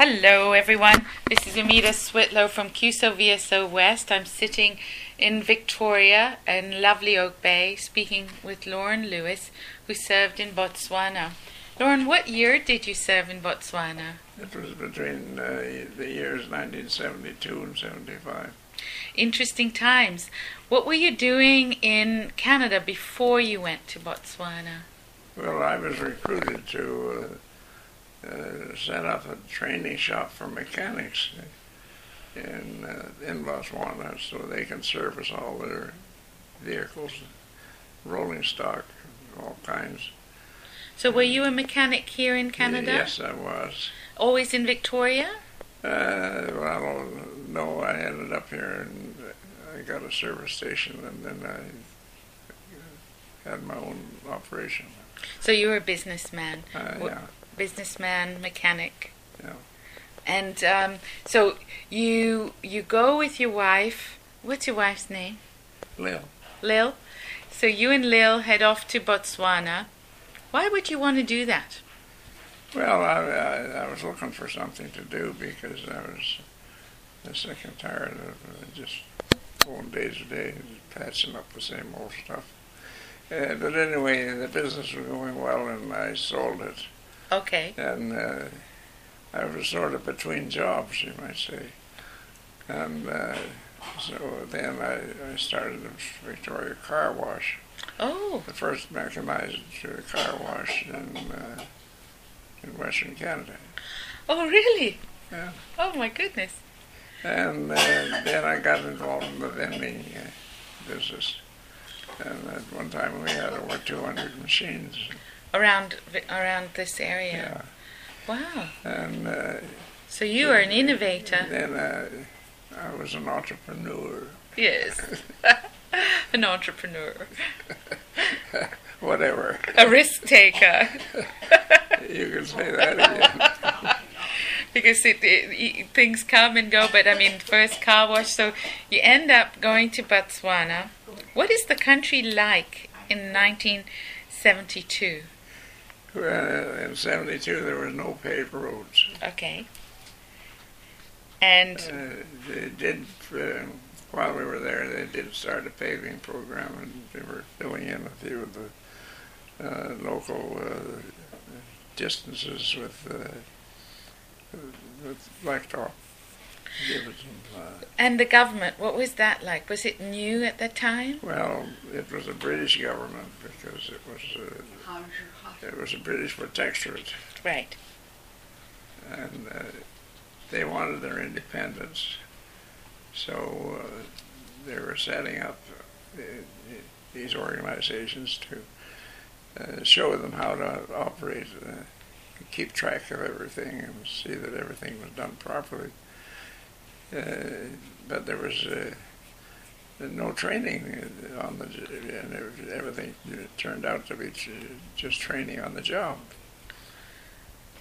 Hello, everyone. This is Amita Switlow from CUSO VSO West. I'm sitting in Victoria in lovely Oak Bay, speaking with Lauren Lewis, who served in Botswana. Lauren, what year did you serve in Botswana? It was between uh, the years 1972 and 75. Interesting times. What were you doing in Canada before you went to Botswana? Well, I was recruited to uh, uh, set up a training shop for mechanics in uh, in Botswana, so they can service all their vehicles, rolling stock, all kinds. So, were you a mechanic here in Canada? Yes, I was. Always in Victoria? Uh, well, no, I ended up here and I got a service station, and then I had my own operation. So, you were a businessman? Uh, yeah, Businessman, mechanic. yeah. And um, so you you go with your wife. What's your wife's name? Lil. Lil. So you and Lil head off to Botswana. Why would you want to do that? Well, I, I, I was looking for something to do because I was sick and tired of uh, just going days to day, patching up the same old stuff. Uh, but anyway, the business was going well, and I sold it. Okay. and uh, I was sort of between jobs, you might say. And uh, so then I, I started a Victoria Car Wash, Oh, the first mechanized car wash in uh, in Western Canada. oh really? Yeah. Oh my goodness. And uh, then I got involved in the vending uh, business. And at one time we had over 200 machines. Around around this area. Wow. And uh, So you are an innovator. then uh, I was an entrepreneur. Yes. an entrepreneur. Whatever. A risk taker. You can say that again. because it, it, it- things come and go. But I mean, first car wash. So you end up going to Botswana. What is the country like in 1972? Well, in 72, there was no paved roads. Okay. And Uh, they did, uh, while we were there, they did start a paving program, and they were filling in a few of the uh, local uh, distances with, uh, with blacktop. Give it some, uh, and the government, what was that like? Was it new at the time? well, it was a British government because it was uh, it was a British protectorate. Right. and uh, they wanted their independence. So uh, they were setting up uh, these organizations to uh, show them how to operate, uh, keep track of everything, and see that everything was done properly. Uh, but there was uh, no training on the, and everything turned out to be just training on the job.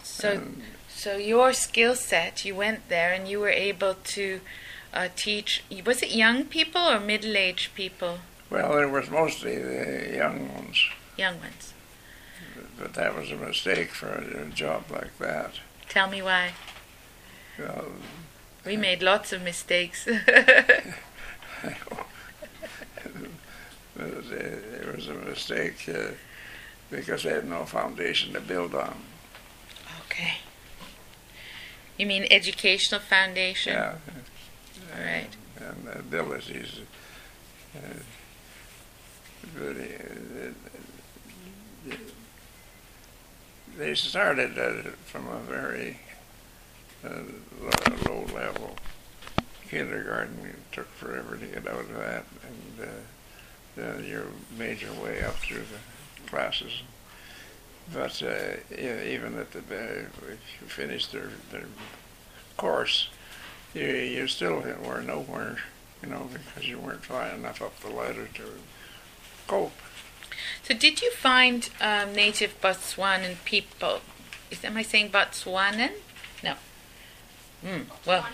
So, And- so your skill set, you went there and you were able to uh, teach. Was it young people or middle-aged people? Well, it was mostly the young ones, Young ones. but that was a mistake for a, a job like that. Tell me why. Well, We made lots of mistakes. it was a, it was a mistake uh, because they had no foundation to build on. okay. You mean educational foundation? Yeah, All right. and abilities. Uh, but, uh, they started it from a very uh, low, low level. Kindergarten took forever to get out of that, and uh, then you made your way up through the classes. But uh, even at the uh, if you finished their, their course, you, you still were nowhere, you know, because you weren't high enough up the ladder to cope. So, did you find um, native Botswanan people? Is am I saying Botswanan? No. Hmm. well,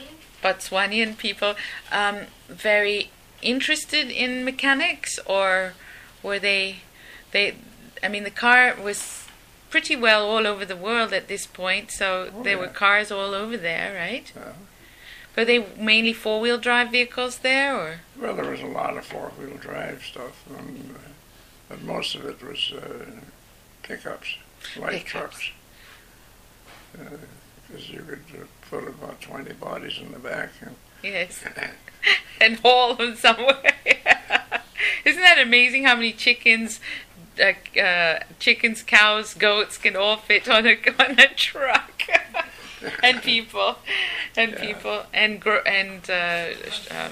Botswanian people um, very interested in mechanics, or were they? They, I mean, the car was pretty well all over the world at this point, so Oh, there were cars all over there, right? Uh, Were they mainly four wheel drive vehicles there, or? well, there was a lot of four-wheel drive stuff, and, uh, but most of it was uh, pickups, light Pickups. trucks. Because you could uh, put about 20 bodies in the back. And, Yes. and haul them somewhere. Isn't that amazing how many chickens, uh, uh, chickens, cows, goats can all fit on a on a truck, and people, and Yeah. people, and gro- and uh, um,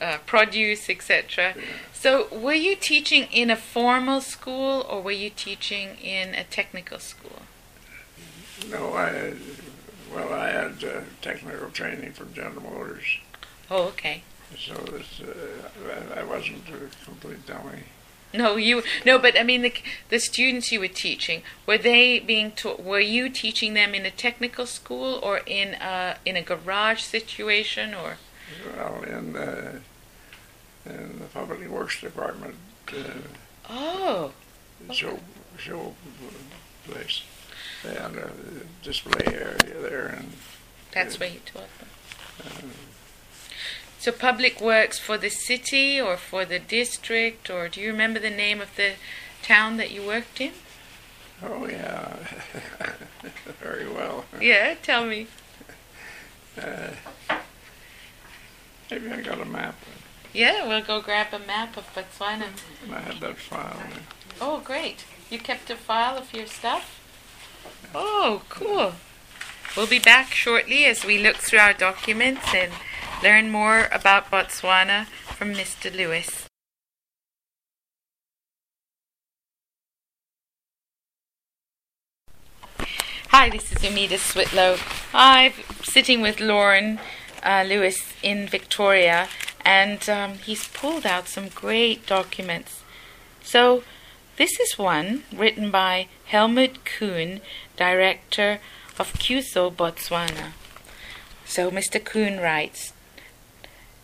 uh, produce, etc. So, were you teaching in a formal school, or were you teaching in a technical school? no, I, well, I had uh, technical training from General Motors, Oh, okay. so this, uh, I, I wasn't a complete dummy. No, you no, but I mean the the students you were teaching were they being taught? Were you teaching them in a technical school or in a in a garage situation or? Well, in the, in the Public Works Department uh, Oh, show, show place, had a display area there, and that's where you taught them. uh, So public works for the city or for the district or do you remember the name of the town that you worked in? oh yeah, very well. Yeah, tell me. Uh, maybe I got a map, Yeah, we'll go grab a map of Botswana. I had that file. Oh, great. You kept a file of your stuff? Oh, cool. We'll be back shortly as we look through our documents and learn more about Botswana from Mr. Lewis. Hi, this is Umida Switlow. I'm sitting with Lauren uh, Lewis in Victoria, and um, he's pulled out some great documents. So, this is one written by Helmut Kuhn, director of CUSO Botswana. So, Mr. Kuhn writes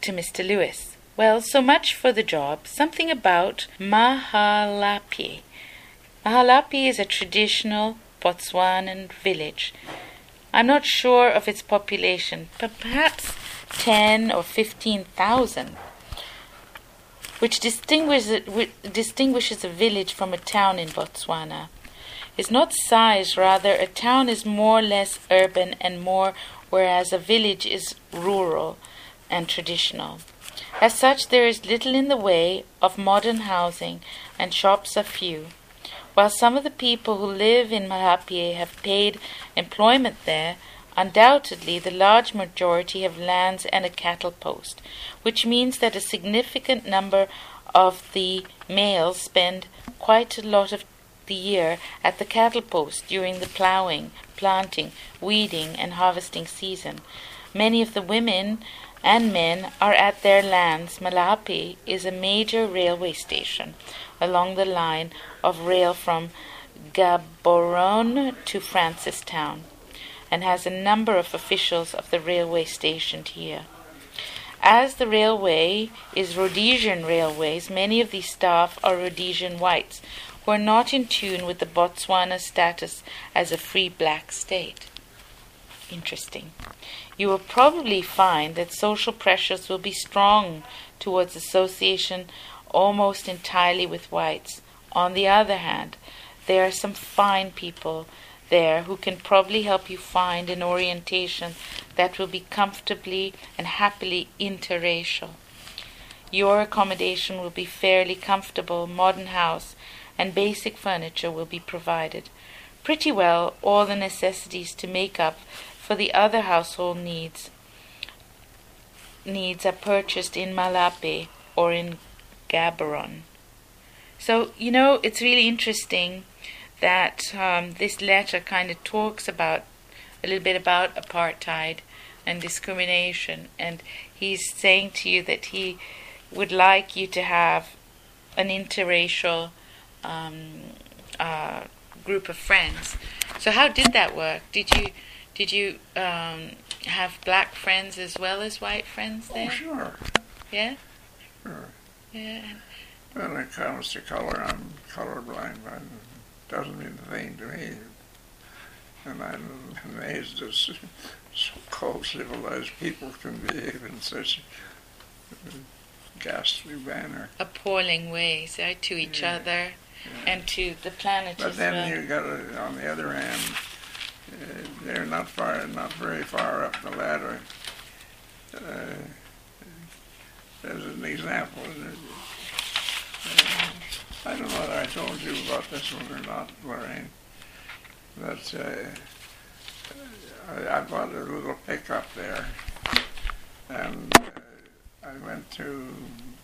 to Mr. Lewis Well, so much for the job. Something about Mahalapye. Mahalapye is a traditional Botswanan village. I'm not sure of its population, but perhaps 10 or 15,000 which distinguishes distinguishes a village from a town in Botswana, is not size, rather, a town is more or less urban and more, whereas a village is rural and traditional. As such, there is little in the way of modern housing, and shops are few. While some of the people who live in Mahapie have paid employment there, undoubtedly the large majority have lands and a cattle post, which means that a significant number of the males spend quite a lot of the year at the cattle post during the ploughing, planting, weeding, and harvesting season. Many of the women and men are at their lands. Malapi is a major railway station along the line of rail from Gaborone to Francistown and has a number of officials of the railway stationed here. As the railway is Rhodesian Railways, many of these staff are Rhodesian whites who are not in tune with the Botswana status as a free black state. Interesting. You will probably find that social pressures will be strong towards association almost entirely with whites. On the other hand, there are some fine people there who can probably help you find an orientation that will be comfortably and happily interracial. Your accommodation will be fairly comfortable, modern house, and basic furniture will be provided. Pretty well all the necessities to make up for the other household needs needs are purchased in Malape or in Gaborone. So, you know, it's really interesting that um, this letter kind of talks about a little bit about apartheid and discrimination, and he's saying to you that he would like you to have an interracial um, uh, group of friends. So, how did that work? Did you did you um, have black friends as well as white friends there? Oh, sure, Yeah, sure. yeah. When it comes to color, I'm colorblind. I'm, doesn't mean a thing to me. And I'm amazed as so-called civilized people can behave in such a ghastly manner. Appalling ways, right, to each Yeah. other Yeah. and to the planet But as then well. you got to, on the other hand, uh, they're not far, not very far up the ladder. Uh, there's an example. Uh, I don't know whether I told you about this one or not, Lorraine. But uh, I, I bought a little pickup there, and uh, I went to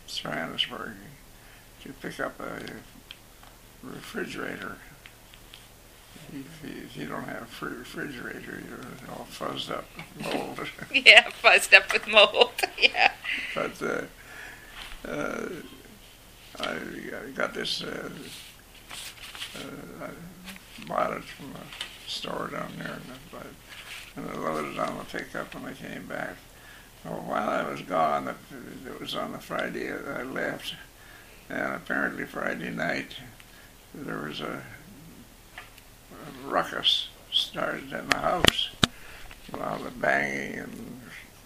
Johannesburg to pick up a refrigerator. If you, if you don't have a free refrigerator, you're all fuzzed up, with mold. yeah, fuzzed up with mold. yeah. but uh, uh, I, got this. Uh, uh, I bought it from a store down there, and I, and I loaded it on the pickup when I came back. Well, while I was gone, it, was on the Friday I left, and apparently Friday night there was a, a ruckus started in the house. A lot of banging and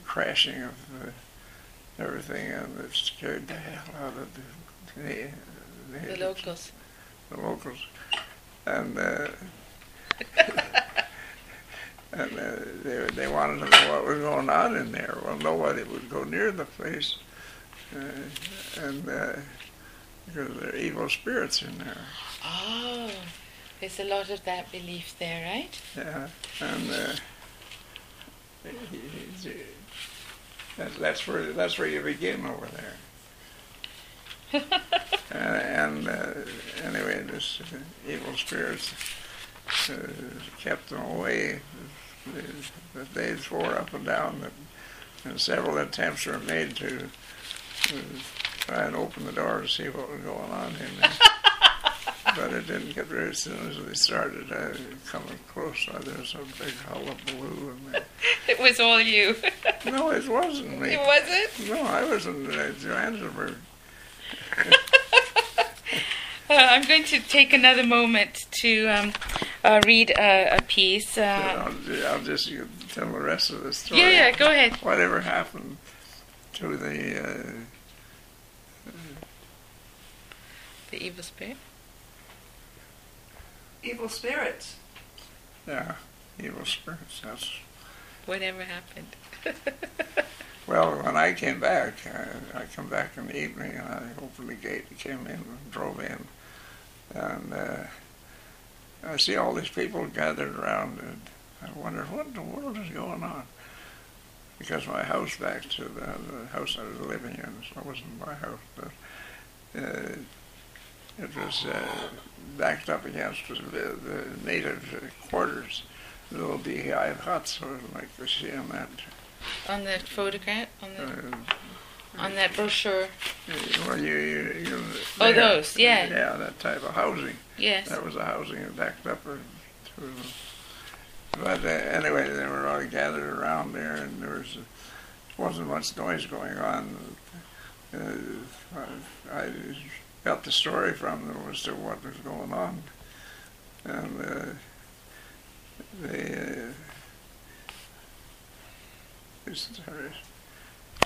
crashing of uh, everything, and it scared the hell out of the, the, The locals. the locals. And, uh, and uh, they, they wanted to know what was going on in there. Well, nobody would go near the place, uh, and uh, because there are evil spirits in there. Oh, there's a lot of that belief there, right? Yeah, and uh, that's where that's where you begin over there. And, and uh, anyway, this uh, evil spirits uh, kept them away. They, that they swore up and down that and several attempts were made to uh, try and open the door to see what was going on in there. but it didn't get very soon as they started uh, coming close. Uh, there was a big hullabaloo. And they, It was all you. no, it wasn't me. it wasn't? No, I was in uh, Johannesburg. Uh, I'm going to take another moment to um, uh, read a, a piece. Uh, I'll, I'll just you tell the rest of the story. yeah, yeah, go ahead. Whatever happened to the uh, The evil spirit. Evil spirits. yeah evil spirits? That's Whatever happened. well. When I came back, I, I come back in the evening and I opened the gate and came in and drove in, and uh, I see all these people gathered around, and I wonder what in the world is going on. Because my house back to the, the house I was living in, so it wasn't my house, but uh, it was uh, backed up against the, the native quarters, little beehive huts, sort of like the see on that. On that photograph, on the Uh, on that brochure. well, you, you, you Oh, those, yeah. yeah, that type of housing. Yes. That was the housing that backed up through. But uh, anyway, they were all gathered around there, and there was wasn't much noise going on. Uh, I, I got the story from them as to what was going on, and uh, they. Uh, started-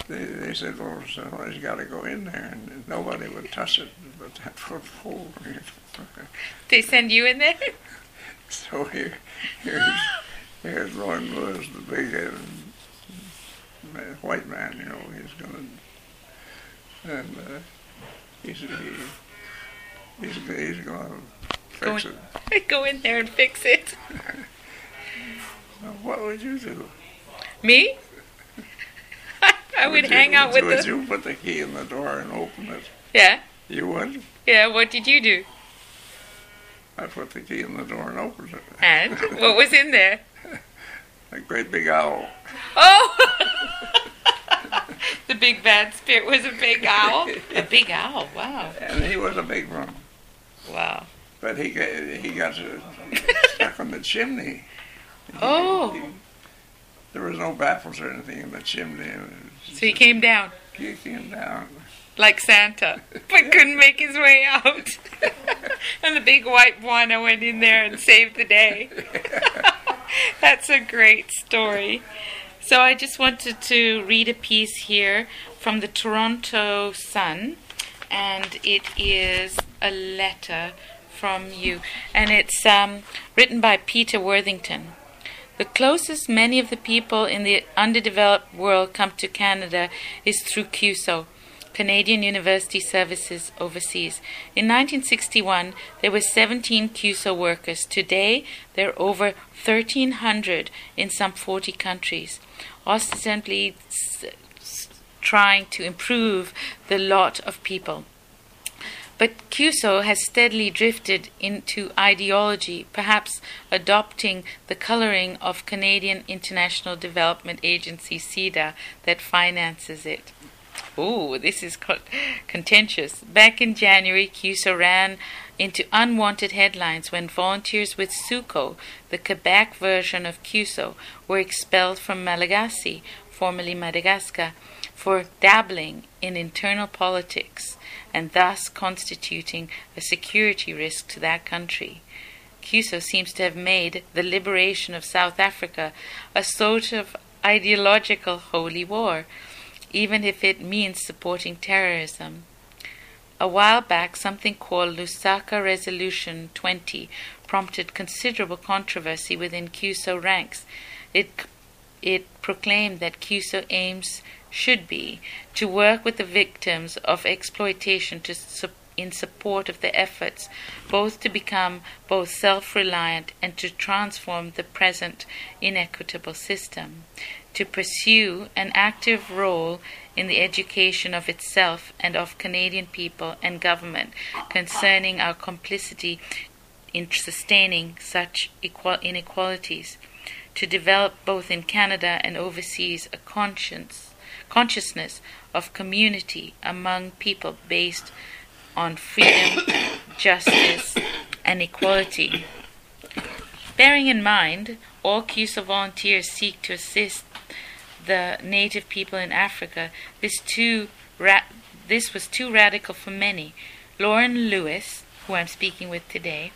they, they said, well, somebody's got to go in there, and nobody would touch it but that foot pole. They send you in there? So here, here's, here's Lord Lewis, the big uh, white man, you know, he's going to, and uh, he's, he, he's, he's going to fix Go it. Go in there and fix it. Now, what would you do? Me? I would hang out with Would the. you put the key in the door and open it? Yeah, You would? yeah. What did you do? I put the key in the door and opened it. And what was in there? A great big owl. Oh! the big bad spirit was a big owl. A big owl. Wow. And he was a big one. Wow. But he got, he got uh, stuck on the chimney. He- Oh. he- there was no baffles or anything in the chimney. So he came down He came down. like Santa, but couldn't make his way out. and the big white Bwana went in there and saved the day. That's a great story. So I just wanted to read a piece here from the Toronto Sun, and it is a letter from you, and it's um, written by Peter Worthington. The closest many of the people in the underdeveloped world come to Canada is through CUSO, Canadian University Services Overseas. In 1961, there were 17 CUSO workers. Today, there are over 1,300 in some 40 countries, ostensibly trying to improve the lot of people. But CUSO has steadily drifted into ideology, perhaps adopting the coloring of Canadian International Development Agency CIDA that finances it. Oh, this is contentious. Back in January, CUSO ran into unwanted headlines when volunteers with SUCO, the Quebec version of CUSO, were expelled from Malagasy, formerly Madagascar, for dabbling in internal politics and thus constituting a security risk to that country. CUSO seems to have made the liberation of South Africa a sort of ideological holy war, even if it means supporting terrorism. A while back, something called Lusaka Resolution 20 prompted considerable controversy within CUSO ranks. It, it proclaimed that CUSO aims should be to work with the victims of exploitation to in support of their efforts both to become both self-reliant and to transform the present inequitable system to pursue an active role in the education of itself and of Canadian people and government concerning our complicity in sustaining such inequalities, to develop both in Canada and overseas a conscience consciousness of community among people based on freedom, justice, and equality. Bearing in mind, all CUSO volunteers seek to assist the native people in Africa. This too, ra- this was too radical for many. Lauren Lewis, who I'm speaking with today,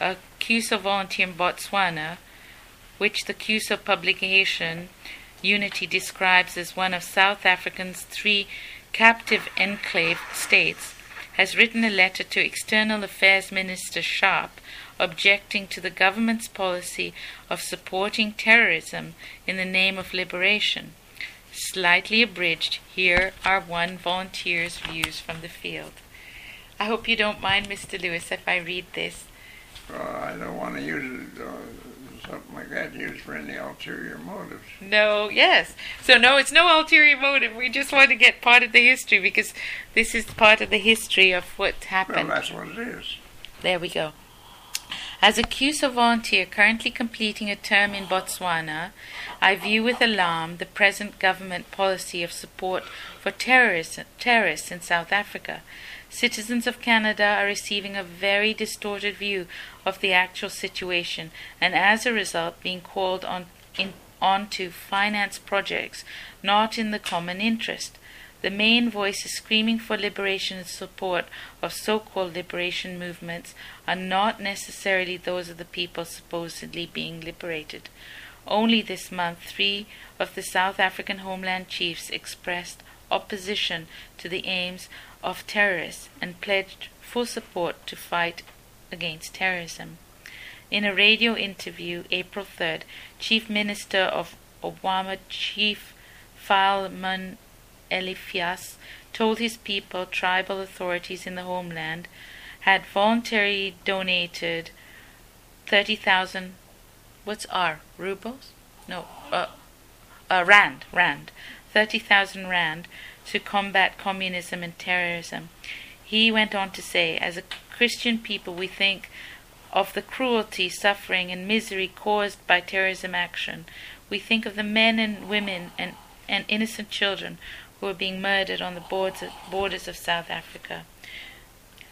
a CUSO volunteer in Botswana, which the CUSO publication Unity describes as one of South Africa's three captive enclave states, has written a letter to External Affairs Minister Sharp objecting to the government's policy of supporting terrorism in the name of liberation. Slightly abridged, here are one volunteer's views from the field. I hope you don't mind, Mr. Lewis, if I read this. Uh, I don't want to use it. Uh, something like that used for any ulterior motives. No, yes. So no, it's no ulterior motive. We just want to get part of the history because this is part of the history of what happened. Well, that's what it is. There we go. As a CUSO volunteer currently completing a term in Botswana, I view with alarm the present government policy of support for terrorists, terrorists in South Africa. Citizens of Canada are receiving a very distorted view of the actual situation and as a result being called on, in, on to finance projects not in the common interest. The main voices screaming for liberation and support of so called liberation movements are not necessarily those of the people supposedly being liberated. Only this month, three of the South African Homeland Chiefs expressed opposition to the aims of terrorists and pledged full support to fight against terrorism. In a radio interview April 3rd, Chief Minister of Obama Chief Philemon Eliphas told his people tribal authorities in the homeland had voluntarily donated 30,000 what's R rubles no uh, uh, rand rand 30,000 rand to combat communism and terrorism. He went on to say, as a Christian people, we think of the cruelty, suffering, and misery caused by terrorism action. We think of the men and women and, and innocent children who are being murdered on the borders, borders of South Africa.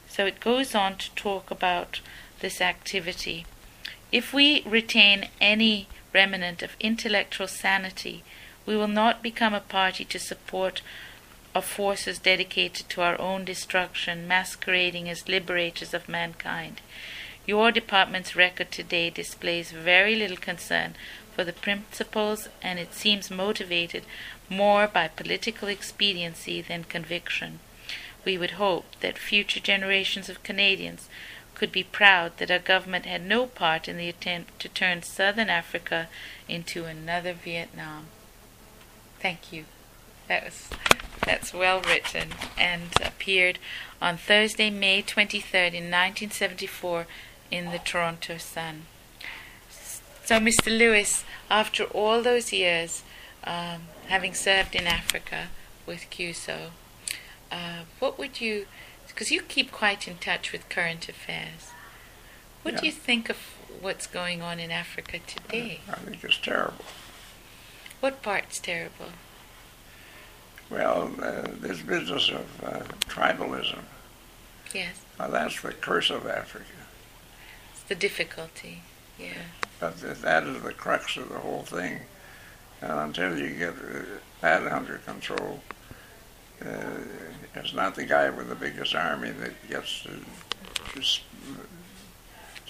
So it goes on to talk about this activity. If we retain any remnant of intellectual sanity, we will not become a party to support of forces dedicated to our own destruction, masquerading as liberators of mankind. Your department's record today displays very little concern for the principles, and it seems motivated more by political expediency than conviction. We would hope that future generations of Canadians could be proud that our government had no part in the attempt to turn southern Africa into another Vietnam. Thank you. That was that's well written and appeared on Thursday, May 23rd in 1974 in the Toronto Sun. So, Mr. Lewis, after all those years, um, having served in Africa with CUSO, uh, what would you, because you keep quite in touch with current affairs, what Yeah. do you think of what's going on in Africa today? I think it's terrible. What part's terrible? Well, uh, this business of uh, tribalism, Yes, uh, that's the curse of Africa. it's the difficulty. Yeah. But th- that is the crux of the whole thing. And until you get uh, that under control, uh, it's not the guy with the biggest army that gets to, to,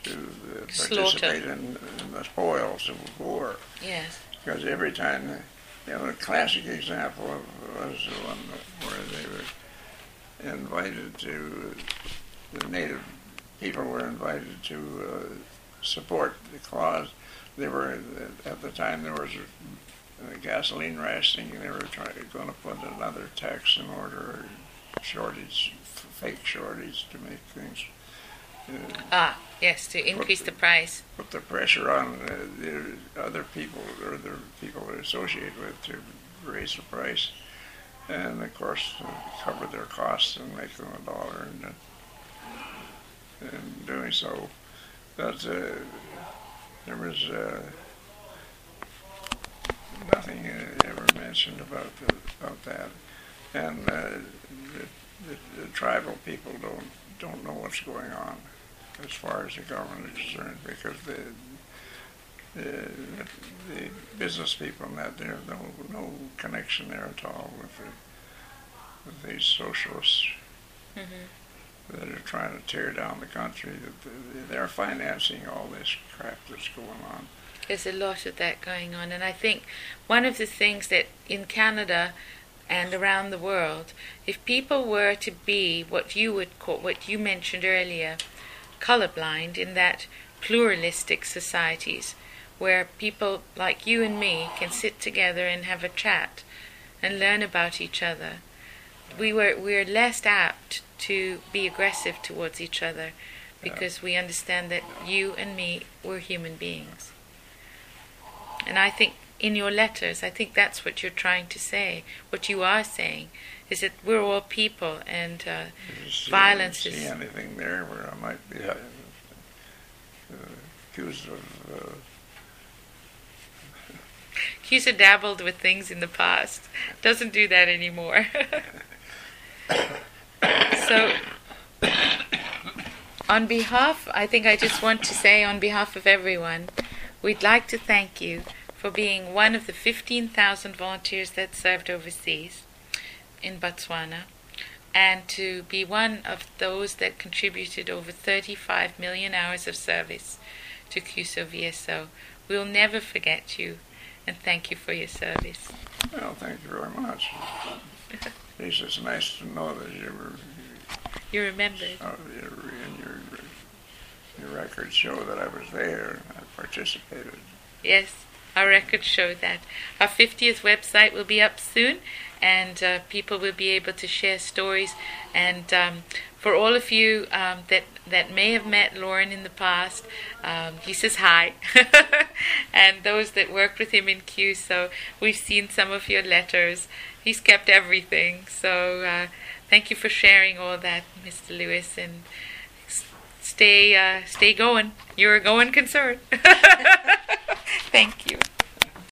to uh, participate in, in the spoils of war. Yes. Because every time, you know, a classic example of, was the one where they were invited to, the native people were invited to uh, support the cause. They were, at the time, there was a, gasoline rationing, and they were trying, going to put another tax in order, shortage, fake shortage to make things uh, Ah, yes, to increase the price. put the pressure on uh, the other people or the people they associate with to raise the price, and of course cover their costs and make them a dollar, and uh, in doing so, that uh, there was uh, nothing uh, ever mentioned about the, about that, and uh, the, the, the tribal people don't don't know what's going on as far as the government is concerned because the the, the business people and that there's no no connection there at all with the with these socialists hmm that are trying to tear down the country. That they're financing all this crap that's going on. There's a lot of that going on, and I think one of the things that in Canada and around the world, if people were to be what you would call, what you mentioned earlier, colorblind in that pluralistic societies where people like you and me can sit together and have a chat and learn about each other, we were we're less apt to be aggressive towards each other because we understand that you and me were human beings. And I think in your letters, I think that's what you're trying to say. What you are saying is that we're all people, and uh, see, Violence see is- anything there where I might be uh, uh, accused of uh, CUSO dabbled with things in the past. Doesn't do that anymore. so, on behalf, I think I just want to say, on behalf of everyone, we'd like to thank you for being one of the 15,000 volunteers that served overseas in Botswana and to be one of those that contributed over 35 million hours of service to CUSO VSO. We'll never forget you and thank you for your service. Well, thank you very much. It's just nice to know that you were, You remembered. uh, your, and your, your records show that I was there and I participated. Yes, our records show that. Our 50th website will be up soon, and uh, people will be able to share stories. And um, for all of you um, that that may have met Lauren in the past, um, he says hi. and those that worked with him in CUSO we've seen some of your letters. He's kept everything. So uh, thank you for sharing all that, Mr. Lewis, and stay uh, stay going. You're a going concern. Thank you.